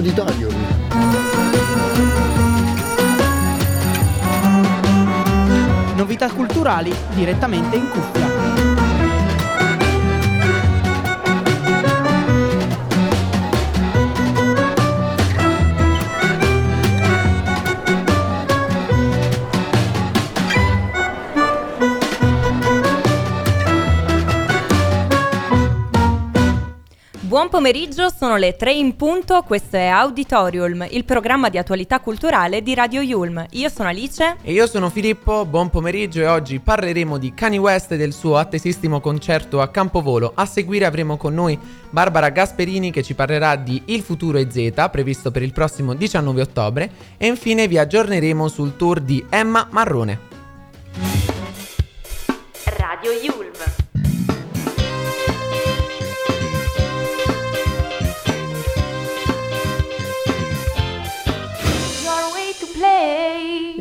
Auditorium. Novità culturali direttamente in cuffia. Buon pomeriggio, sono le 3 in punto, questo è Auditorium, il programma di attualità culturale di Radio Yulm. Io sono Alice. E io sono Filippo, buon pomeriggio e oggi parleremo di Kanye West e del suo attesissimo concerto a Campovolo. A seguire avremo con noi Barbara Gasperini che ci parlerà di Il futuro e Z, previsto per il prossimo 19 ottobre. E infine vi aggiorneremo sul tour di Emma Marrone.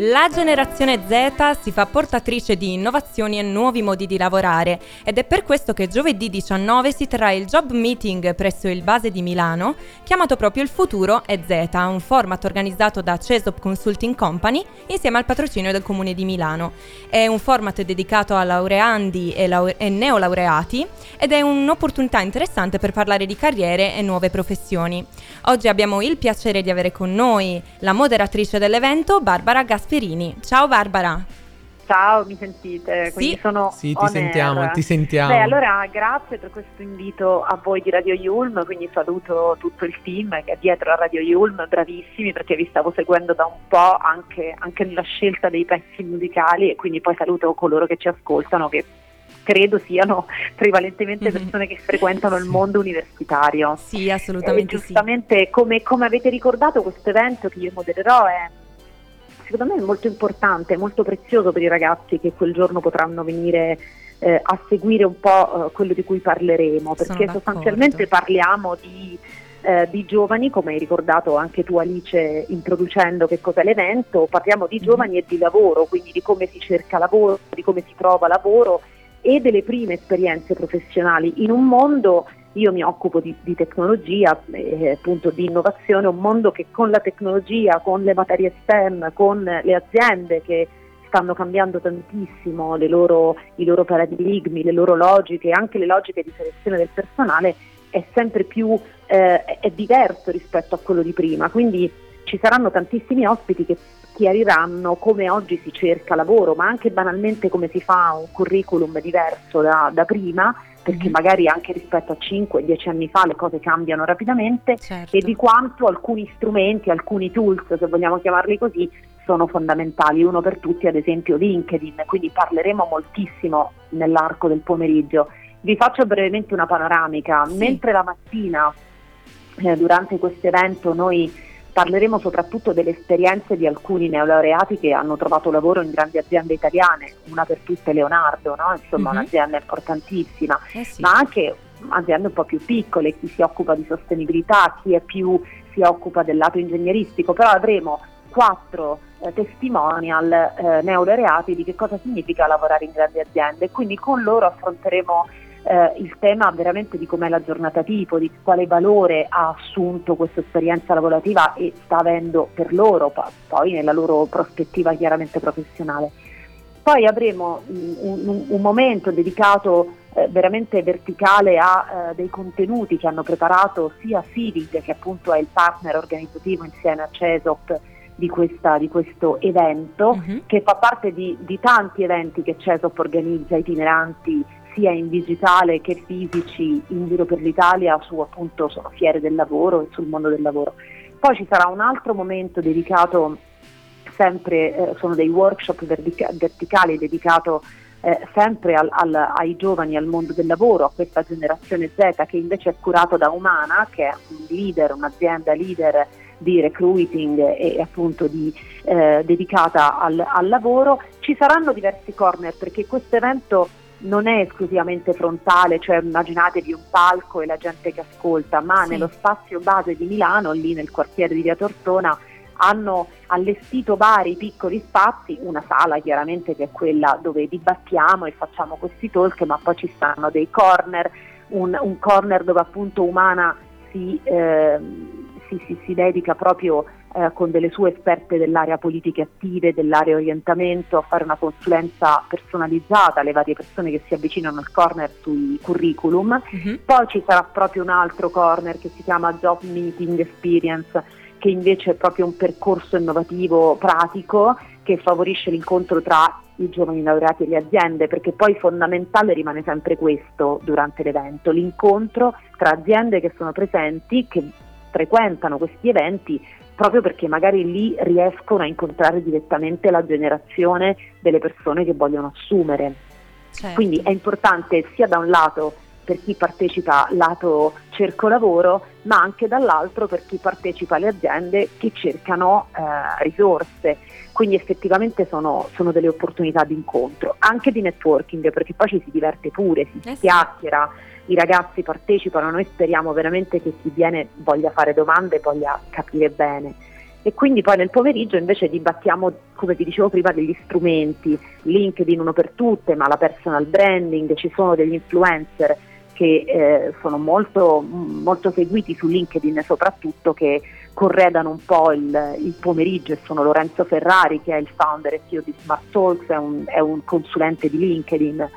La generazione Z si fa portatrice di innovazioni e nuovi modi di lavorare ed è per questo che giovedì 19 si terrà il job meeting presso il base di Milano, chiamato proprio Il futuro è Z, un format organizzato da Cesop Consulting Company insieme al patrocinio del comune di Milano. È un format dedicato a laureandi e, lau- e neolaureati ed è un'opportunità interessante per parlare di carriere e nuove professioni. Oggi abbiamo il piacere di avere con noi la moderatrice dell'evento, Barbara Gasperini. Ciao Barbara. Ciao, mi sentite? Quindi sì, sono sì ti sentiamo, air. ti sentiamo. Beh, allora grazie per questo invito a voi di Radio Yulm, quindi saluto tutto il team che è dietro a Radio Yulm, bravissimi perché vi stavo seguendo da un po' anche, anche nella scelta dei pezzi musicali e quindi poi saluto coloro che ci ascoltano che credo siano prevalentemente persone che frequentano il mondo universitario. Sì, assolutamente. E giustamente, sì. come, come avete ricordato, questo evento che io modererò è secondo me molto importante, molto prezioso per i ragazzi che quel giorno potranno venire eh, a seguire un po' eh, quello di cui parleremo, perché sostanzialmente parliamo di, eh, di, giovani, come hai ricordato anche tu Alice introducendo che cos'è l'evento, parliamo di giovani e di lavoro, quindi di come si cerca lavoro, di come si trova lavoro e delle prime esperienze professionali in un mondo, io mi occupo di, di tecnologia, eh, appunto di innovazione, un mondo che con la tecnologia, con le materie STEM, con le aziende che stanno cambiando tantissimo loro, i loro paradigmi, le loro logiche, anche le logiche di selezione del personale, è sempre più eh, è diverso rispetto a quello di prima. Quindi ci saranno tantissimi ospiti che chiariranno come oggi si cerca lavoro, ma anche banalmente come si fa un curriculum diverso da, da prima, perché mm-hmm. magari anche rispetto a 5-10 anni fa le cose cambiano rapidamente certo. e di quanto alcuni strumenti, alcuni tools, se vogliamo chiamarli così, sono fondamentali. Uno per tutti, ad esempio LinkedIn, quindi parleremo moltissimo nell'arco del pomeriggio. Vi faccio brevemente una panoramica. Sì. Mentre la mattina, eh, durante questo evento, noi parleremo soprattutto delle esperienze di alcuni neolaureati che hanno trovato lavoro in grandi aziende italiane, una per tutte Leonardo, no? insomma Mhm. un'azienda importantissima, Eh sì. ma anche aziende un po' più piccole, chi si occupa di sostenibilità, chi è più si occupa del lato ingegneristico, però avremo quattro eh, testimonial eh, neolaureati di che cosa significa lavorare in grandi aziende quindi con loro affronteremo eh, il tema veramente di com'è la giornata tipo, di quale valore ha assunto questa esperienza lavorativa e sta avendo per loro, poi nella loro prospettiva chiaramente professionale. Poi avremo mm, un, un- un momento dedicato eh, veramente verticale a eh, dei contenuti che hanno preparato sia Civic, che appunto è il partner organizzativo insieme a CESOP di, questa- di questo evento, Mhm. che fa parte di, di tanti eventi che CESOP organizza itineranti sia in digitale che fisici in giro per l'Italia su appunto fiere del lavoro e sul mondo del lavoro. Poi ci sarà un altro momento dedicato sempre, eh, sono dei workshop vertica- verticali dedicato eh, sempre al- al- ai giovani, al mondo del lavoro, a questa generazione Z che invece è curato da Umana, che è un leader, un'azienda leader di recruiting e appunto di, eh, dedicata al, al lavoro. Ci saranno diversi corner perché questo evento non è esclusivamente frontale, cioè immaginatevi un palco e la gente che ascolta, ma Sì. nello spazio base di Milano, lì nel quartiere di Via Tortona, hanno allestito vari piccoli spazi, una sala chiaramente che è quella dove dibattiamo e facciamo questi talk, ma poi ci stanno dei corner, un, un corner dove appunto Umana si, ehm, si, si, si dedica proprio eh, con delle sue esperte dell'area politiche attive, dell'area orientamento, a fare una consulenza personalizzata alle varie persone che si avvicinano al corner sui curriculum. Mm-hmm. Poi ci sarà proprio un altro corner che si chiama Job Meeting Experience, che invece è proprio un percorso innovativo pratico che favorisce l'incontro tra i giovani laureati e le aziende, perché poi fondamentale rimane sempre questo durante l'evento, l'incontro tra aziende che sono presenti, che frequentano questi eventi proprio perché magari lì riescono a incontrare direttamente la generazione delle persone che vogliono assumere. Certo. Quindi è importante sia da un lato per chi partecipa lato cerco lavoro, ma anche dall'altro per chi partecipa alle aziende che cercano eh, risorse. Quindi effettivamente sono, sono, delle opportunità di incontro, anche di networking, perché poi ci si diverte pure, si eh chiacchiera, i ragazzi partecipano, noi speriamo veramente che chi viene voglia fare domande e voglia capire bene. E quindi poi nel pomeriggio invece dibattiamo, come vi dicevo prima, degli strumenti, LinkedIn uno per tutte, ma la personal branding, ci sono degli influencer che eh, sono molto, molto, seguiti su LinkedIn soprattutto che corredano un po' il, il, pomeriggio e sono Lorenzo Ferrari che è il founder e CEO di Smart Talks, è un, è un consulente di LinkedIn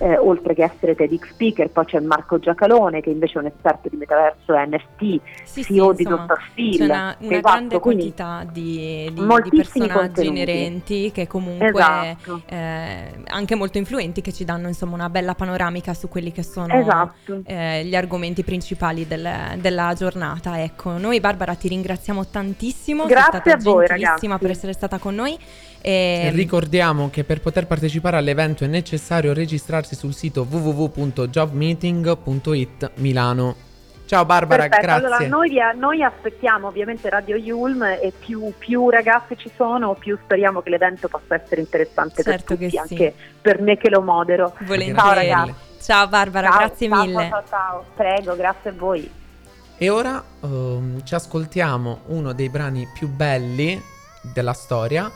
eh, oltre che essere TEDx speaker, poi c'è Marco Giacalone che invece è un esperto di metaverso e NFT, sì, CEO sì, di Dr. Phil. C'è una, una esatto, grande quantità di, di, di personaggi contenuti. inerenti che comunque esatto. eh, anche molto influenti che ci danno insomma una bella panoramica su quelli che sono esatto. eh, gli argomenti principali del, della giornata. Ecco, noi Barbara ti ringraziamo tantissimo, Grazie sei stata a voi, gentilissima ragazzi. per essere stata con noi. E... e ricordiamo che per poter partecipare all'evento è necessario registrarsi sul sito www.jobmeeting.it Milano. Ciao Barbara, Perfetto, grazie. Allora, noi, noi, aspettiamo ovviamente Radio Yulm e più, più, ragazzi ci sono, più speriamo che l'evento possa essere interessante certo per tutti, sì. anche per me che lo modero. Volentieri. Ciao ragazzi. Ciao Barbara, ciao, grazie ciao, mille. Ciao, ciao, prego, grazie a voi. E ora um, ci ascoltiamo uno dei brani più belli della storia,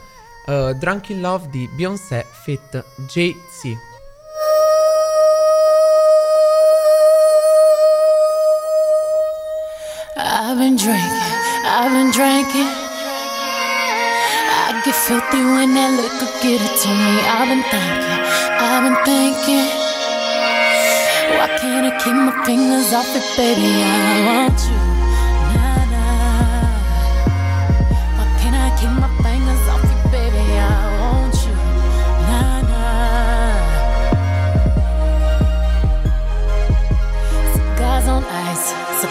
uh, Drunk in Love di Beyoncé fit Jay-Z. I've been drinking, I've been drinking. I get filthy when that liquor get it to me. I've been thinking, I've been thinking. Why can't I keep my fingers off it, baby? I want you.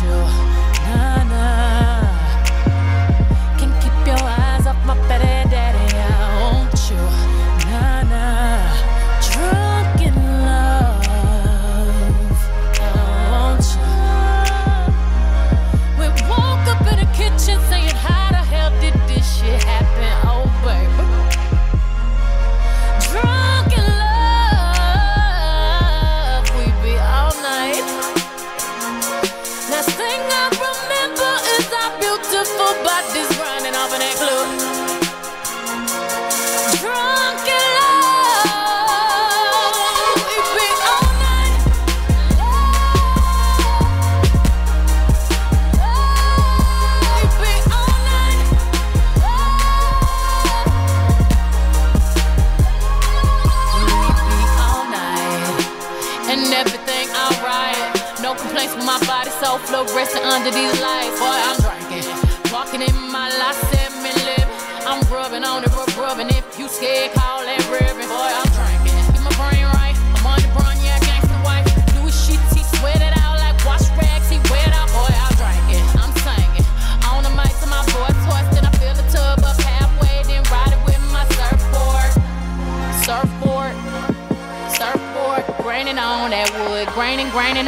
you.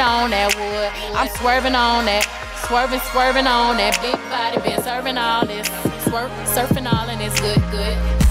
On that wood. I'm swerving on that, swerving, swerving on that big body, been serving all this, swerve, surfing all and it's good, good.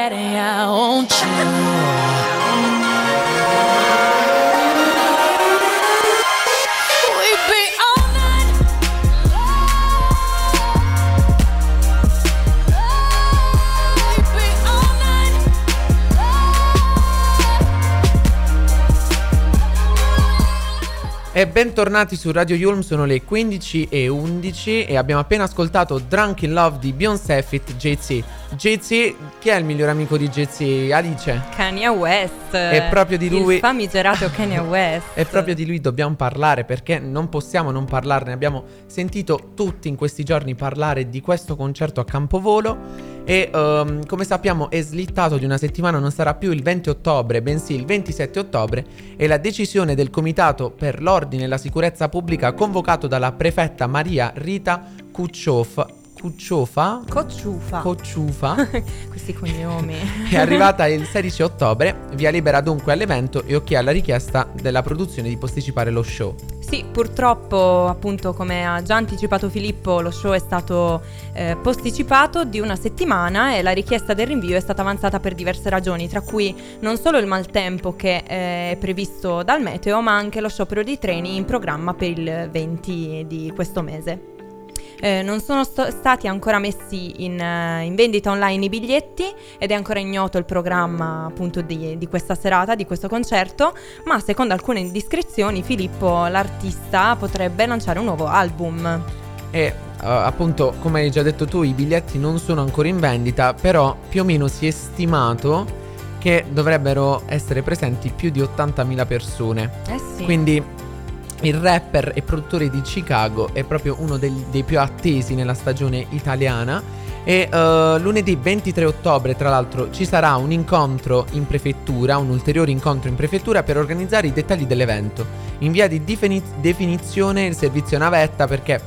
Daddy. I want you. E bentornati su Radio Yulm, sono le 15 e 11 e abbiamo appena ascoltato Drunk in Love di Beyoncé Fit JC. JC, chi è il miglior amico di JC? Alice. Kanye West. È proprio di lui- Il famigerato Kanye West. E proprio di lui dobbiamo parlare perché non possiamo non parlarne. Abbiamo sentito tutti in questi giorni parlare di questo concerto a Campovolo e ehm, come sappiamo è slittato di una settimana, non sarà più il 20 ottobre, bensì il 27 ottobre e la decisione del Comitato per l'Ordine e la Sicurezza Pubblica convocato dalla prefetta Maria Rita Cucciofa, Cucciofa? Cocciufa. Cocciufa Questi cognomi. è arrivata il 16 ottobre, via libera dunque all'evento e ok alla richiesta della produzione di posticipare lo show. Sì, purtroppo, appunto, come ha già anticipato Filippo, lo show è stato eh, posticipato di una settimana e la richiesta del rinvio è stata avanzata per diverse ragioni, tra cui non solo il maltempo che eh, è previsto dal meteo, ma anche lo sciopero dei treni in programma per il 20 di questo mese. Eh, non sono sto- stati ancora messi in, eh, in vendita online i biglietti ed è ancora ignoto il programma appunto di, di questa serata, di questo concerto, ma secondo alcune indiscrezioni Filippo, l'artista, potrebbe lanciare un nuovo album. E eh, appunto, come hai già detto tu, i biglietti non sono ancora in vendita, però più o meno si è stimato che dovrebbero essere presenti più di 80.000 persone. Eh sì. Quindi il rapper e produttore di Chicago è proprio uno degli- dei più attesi nella stagione italiana. E eh, lunedì 23 ottobre, tra l'altro, ci sarà un incontro in prefettura, un ulteriore incontro in prefettura per organizzare i dettagli dell'evento. In via di difini- definizione il servizio navetta perché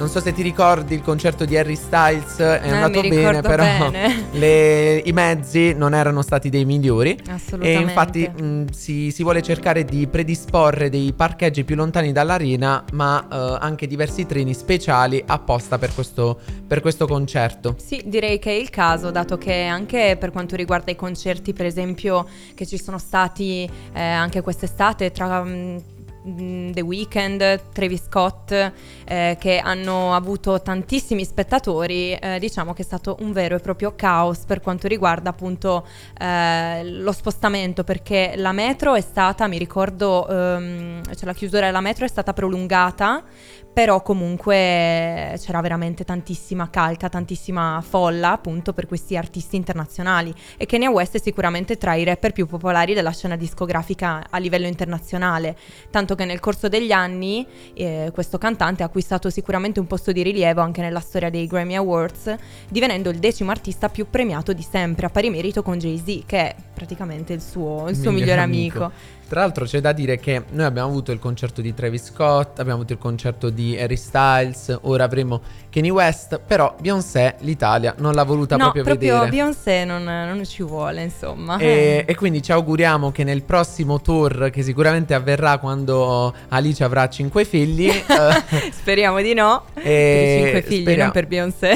non so se ti ricordi il concerto di Harry Styles è Eh, andato bene, però bene. le- i mezzi non erano stati dei migliori. E Assolutamente. infatti mh, si, si vuole cercare di predisporre dei parcheggi più lontani dall'arena, ma eh, anche diversi treni speciali apposta per questo, per questo concerto. Sì, direi che è il caso, dato che anche per quanto riguarda i concerti, per esempio, che ci sono stati eh, anche quest'estate tra mm, The Weeknd, Travis Scott, eh, che hanno avuto tantissimi spettatori, eh, diciamo che è stato un vero e proprio caos per quanto riguarda appunto eh, lo spostamento, perché la metro è stata, mi ricordo, ehm, cioè la chiusura della metro è stata prolungata però comunque c'era veramente tantissima calca, tantissima folla appunto per questi artisti internazionali e Kanye West è sicuramente tra i rapper più popolari della scena discografica a livello internazionale, tanto che nel corso degli anni eh, questo cantante ha acquistato sicuramente un posto di rilievo anche nella storia dei Grammy Awards, divenendo il decimo artista più premiato di sempre, a pari merito con Jay-Z, che è praticamente il suo, il suo Miglior migliore amico. amico. Tra l'altro c'è da dire che noi abbiamo avuto il concerto di Travis Scott, abbiamo avuto il concerto di Harry Styles, ora avremo Kanye West, però Beyoncé l'Italia non l'ha voluta no, proprio, vedere. Beyoncé non, non ci vuole, insomma. E, e, quindi ci auguriamo che nel prossimo tour, che sicuramente avverrà quando Alice avrà cinque figli, eh, speriamo di no, per i cinque figli, speriamo... non per Beyoncé.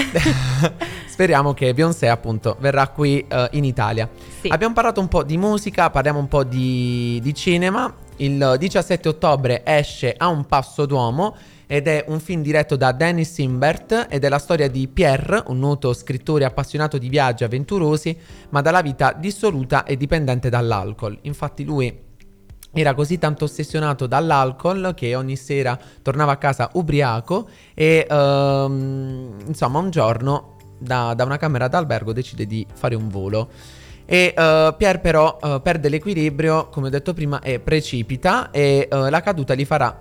speriamo che Beyoncé appunto verrà qui uh, in Italia. Sì. Abbiamo parlato un po' di musica, parliamo un po' di, di cinema. Il 17 ottobre esce A un passo d'uomo ed è un film diretto da Dennis Simbert ed è la storia di Pierre, un noto scrittore appassionato di viaggi avventurosi, ma dalla vita dissoluta e dipendente dall'alcol. Infatti lui era così tanto ossessionato dall'alcol che ogni sera tornava a casa ubriaco e um, insomma un giorno da, da una camera d'albergo decide di fare un volo. E uh, Pier però uh, perde l'equilibrio, come ho detto prima, e precipita e uh, la caduta li farà,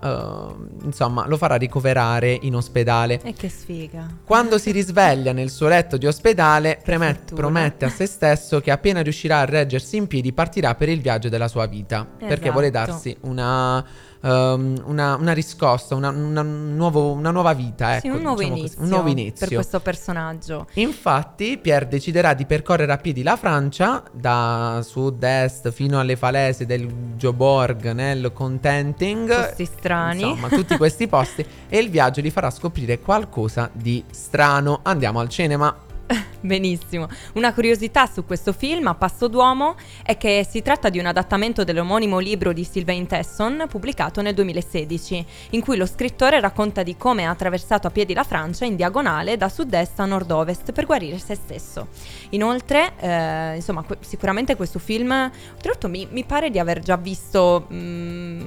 insomma, lo farà ricoverare in ospedale. E che sfiga. Quando si risveglia nel suo letto di ospedale, premet- promette a se stesso che appena riuscirà a reggersi in piedi partirà per il viaggio della sua vita, esatto. perché vuole darsi una um, una, una, riscossa, una, una, nuovo, una, nuova vita. Ecco, sì, un nuovo, diciamo inizio un nuovo inizio per questo personaggio. Infatti, Pierre deciderà di percorrere a piedi la Francia da sud-est fino alle falese del Joborg nel Contenting. Posti strani. Insomma, tutti questi posti. e il viaggio gli farà scoprire qualcosa di strano. Andiamo al cinema. Benissimo. Una curiosità su questo film, A Passo d'Uomo, è che si tratta di un adattamento dell'omonimo libro di Sylvain Tesson pubblicato nel 2016, in cui lo scrittore racconta di come ha attraversato a piedi la Francia in diagonale da sud-est a nord-ovest per guarire se stesso. Inoltre, eh, insomma, que- sicuramente questo film, oltretutto mi, mi, pare di aver già visto, mh, mm,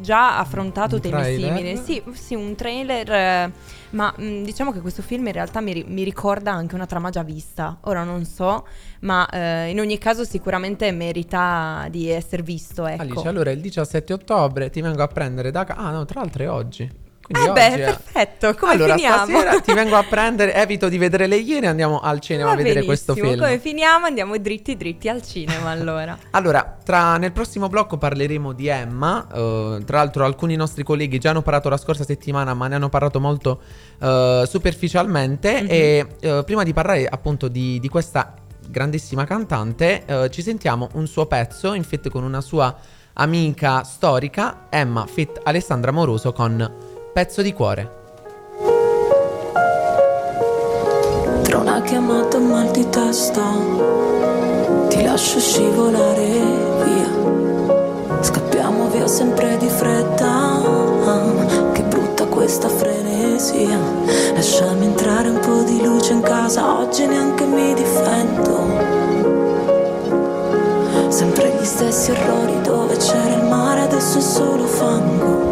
già affrontato un temi trailer? simili. Sì, sì, un trailer. Eh, ma mh, mm, diciamo che questo film in realtà mi, mi, ricorda anche una trama già vista. Ora non so, ma eh, in ogni caso sicuramente merita di essere visto. Ecco. Alice, allora il 17 ottobre ti vengo a prendere da casa. Ah, no, tra l'altro è oggi. Quindi eh beh, è... perfetto, come allora, finiamo? stasera ti vengo a prendere, evito di vedere le iene, andiamo al cinema Va a vedere questo film. come finiamo? Andiamo dritti dritti al cinema allora. allora, tra, nel prossimo blocco parleremo di Emma, uh, tra l'altro alcuni nostri colleghi già hanno parlato la scorsa settimana, ma ne hanno parlato molto uh, superficialmente mm-hmm. e uh, prima di parlare appunto di, di questa grandissima cantante, ci sentiamo un suo pezzo in fit con una sua amica storica, Emma fit Alessandra Moroso con Pezzo di cuore. Tra una chiamata mal di testa, ti lascio scivolare via. Scappiamo via sempre di fretta, che brutta questa frenesia. Lasciami entrare un po' di luce in casa, oggi neanche mi difendo. Sempre gli stessi errori dove c'era il mare, adesso è solo fango.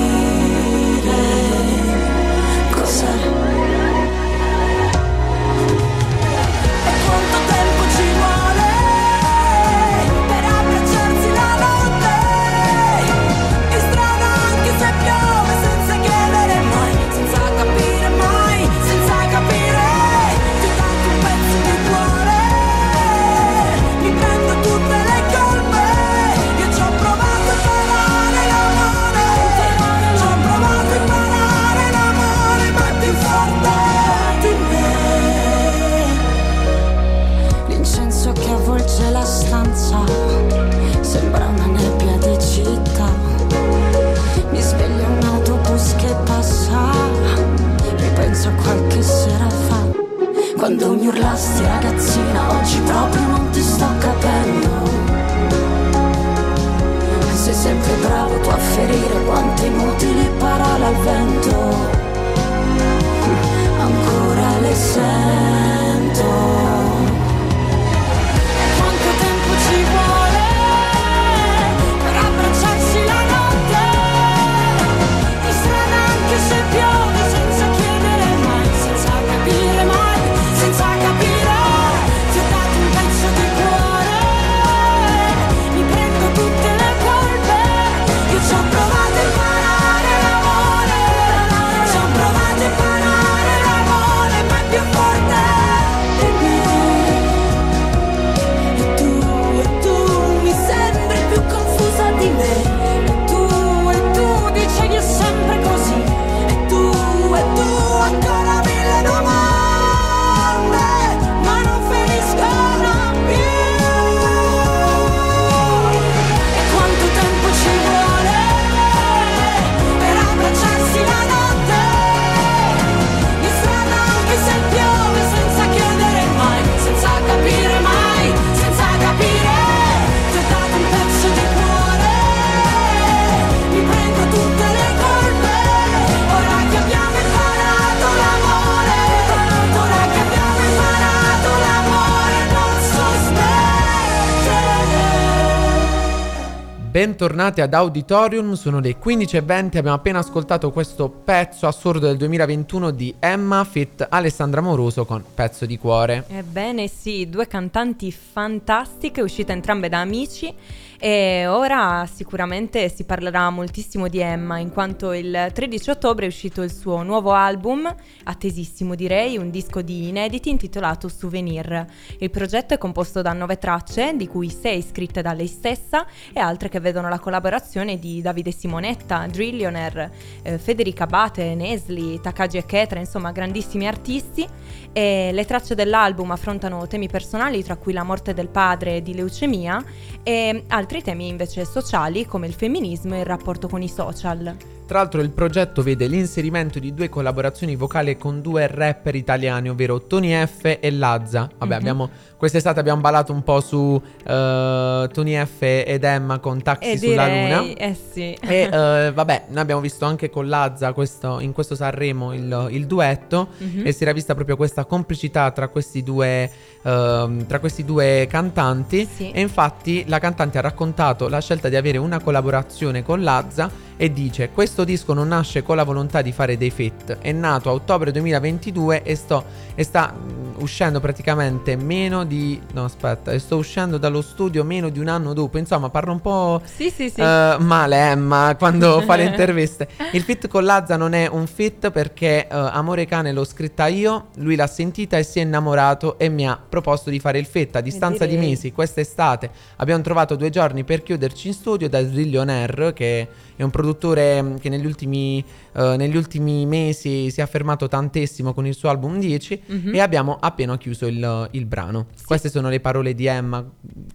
Bentornati ad Auditorium, sono le 15.20, abbiamo appena ascoltato questo pezzo assurdo del 2021 di Emma Fit Alessandra Moroso con Pezzo di cuore. Ebbene sì, due cantanti fantastiche, uscite entrambe da amici e ora sicuramente si parlerà moltissimo di Emma, in quanto il 13 ottobre è uscito il suo nuovo album, attesissimo direi, un disco di inediti intitolato Souvenir. Il progetto è composto da nove tracce, di cui sei scritte da lei stessa e altre che vedono la collaborazione di Davide Simonetta, Drillionaire, eh, Federica Bate, Nesli, Takagi e Ketra, insomma grandissimi artisti. E le tracce dell'album affrontano temi personali, tra cui la morte del padre di leucemia e altri altri temi invece sociali come il femminismo e il rapporto con i social. Tra l'altro il progetto vede l'inserimento di due collaborazioni vocali con due rapper italiani, ovvero Tony F e Lazza. Vabbè, mm-hmm. abbiamo, quest'estate abbiamo ballato un po' su uh, Tony F ed Emma con Taxi sulla Luna. Eh sì. E uh, vabbè, noi abbiamo visto anche con Lazza questo, in questo Sanremo il, il duetto mm-hmm. e si era vista proprio questa complicità tra questi due, uh, tra questi due cantanti. Sì. E infatti la cantante ha raccontato la scelta di avere una collaborazione con Lazza e dice questo disco non nasce con la volontà di fare dei fit, è nato a ottobre 2022 e, sto, e sta mm, uscendo praticamente meno di... no aspetta, e sto uscendo dallo studio meno di un anno dopo, insomma parlo un po' sì, sì, sì. Uh, male Emma quando fa le interviste. Il fit con Lazza non è un fit perché uh, Amore Cane l'ho scritta io, lui l'ha sentita e si è innamorato e mi ha proposto di fare il fit a distanza di mesi, quest'estate abbiamo trovato due giorni per chiuderci in studio da Drillionaire che è un produttore mm, che negli ultimi, uh, negli ultimi, mesi si è affermato tantissimo con il suo album 10 mm-hmm. e abbiamo appena chiuso il, il brano. Sì. Queste sono le parole di Emma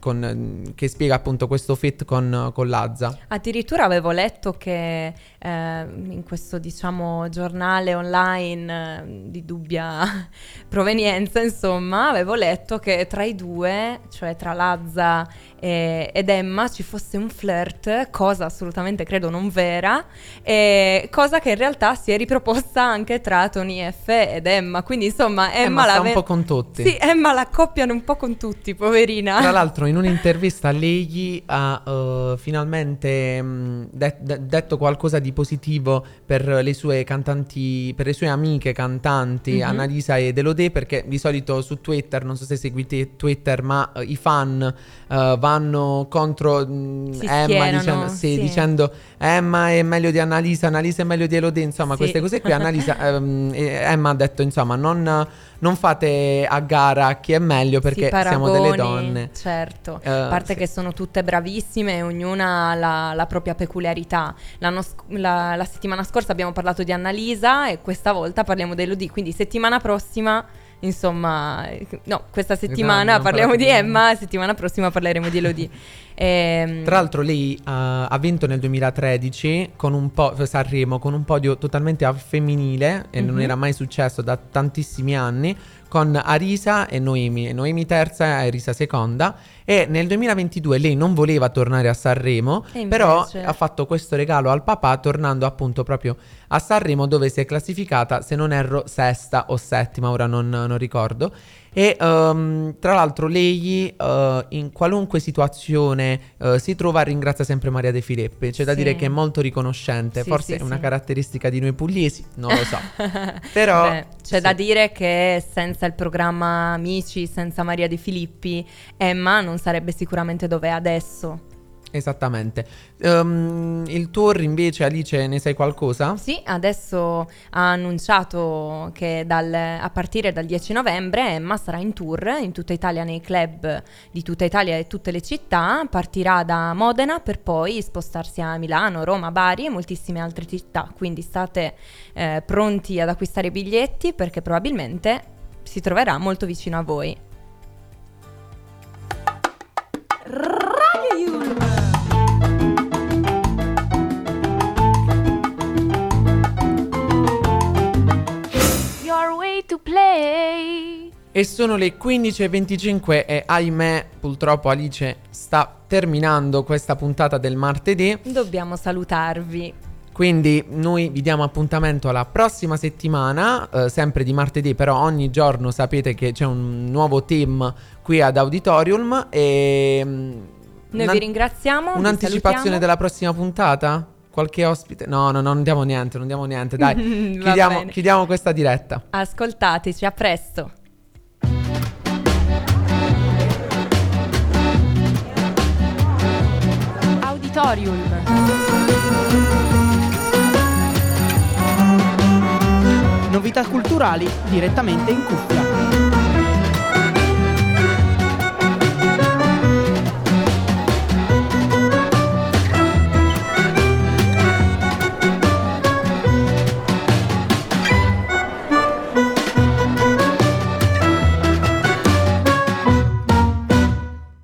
con, mm, che spiega appunto questo fit con, con Lazza. Addirittura avevo letto che eh, in questo diciamo giornale online eh, di dubbia provenienza, insomma, avevo letto che tra i due, cioè tra Lazza e, ed Emma, ci fosse un flirt, cosa assolutamente credo non vera, e cosa che in realtà si è riproposta anche tra Tony F ed Emma. Quindi insomma Emma, Emma la sta ve- un po' con tutti. Sì, Emma la accoppiano un po' con tutti, poverina. Tra l'altro in un'intervista lei ha uh, finalmente mh, mm, de- de- detto qualcosa di positivo per le sue cantanti, per le sue amiche cantanti, mm-hmm. Annalisa ed Elodie, perché di solito su Twitter, non so se seguite Twitter, ma uh, i fan uh, vanno contro mh, mm, Emma dicendo, sì, sì. dicendo Emma è meglio di Annalisa, Annalisa è meglio di Elodie, insomma sì. queste cose qui. Annalisa, um, Emma ha detto insomma non, non, fate a gara chi è meglio perché paragoni, siamo delle donne. Certo, uh, a parte che sono tutte bravissime, ognuna ha la, la propria peculiarità. Sc- la, la settimana scorsa abbiamo parlato di Annalisa e questa volta parliamo di Elodie, quindi settimana prossima insomma, no, questa esatto, settimana esatto, parliamo di Emma, settimana prossima parleremo di Elodie. Ehm... Tra l'altro lei uh, ha vinto nel 2013 con un po' Sanremo con un podio totalmente femminile e mm-hmm. non mhm. era mai successo da tantissimi anni con Arisa e Noemi, Noemi terza e Arisa seconda e nel 2022 lei non voleva tornare a Sanremo, però ha fatto questo regalo al papà tornando appunto proprio a Sanremo dove si è classificata, se non erro, sesta o settima, ora non, non ricordo. E um, tra l'altro lei uh, in qualunque situazione uh, si trova ringrazia sempre Maria De Filippi. C'è da sì. dire che è molto riconoscente, sì, forse sì, è una caratteristica di noi pugliesi, non lo so. Però Beh, c'è da dire che senza il programma Amici, senza Maria De Filippi, Emma non sarebbe sicuramente dove è adesso. Esattamente. Um, il tour invece, Alice, ne sai qualcosa? Sì, adesso ha annunciato che dal, a partire dal 10 novembre Emma sarà in tour in tutta Italia nei club di tutta Italia e tutte le città. Partirà da Modena per poi spostarsi a Milano, Roma, Bari e moltissime altre città. Quindi state eh, pronti ad acquistare i biglietti perché probabilmente si troverà molto vicino a voi. To play. E sono le 15.25 e ahimè purtroppo Alice sta terminando questa puntata del martedì. Dobbiamo salutarvi. Quindi noi vi diamo appuntamento alla prossima settimana, eh, sempre di martedì, però ogni giorno sapete che c'è un nuovo team qui ad Auditorium e... Mm, Noi vi ringraziamo. Un'anticipazione della prossima puntata? Qualche ospite? No, no, no, non diamo niente, non diamo niente. Dai, chiudiamo, chiudiamo questa diretta. Ascoltateci, a presto. Auditorium. Novità culturali direttamente in cuffia.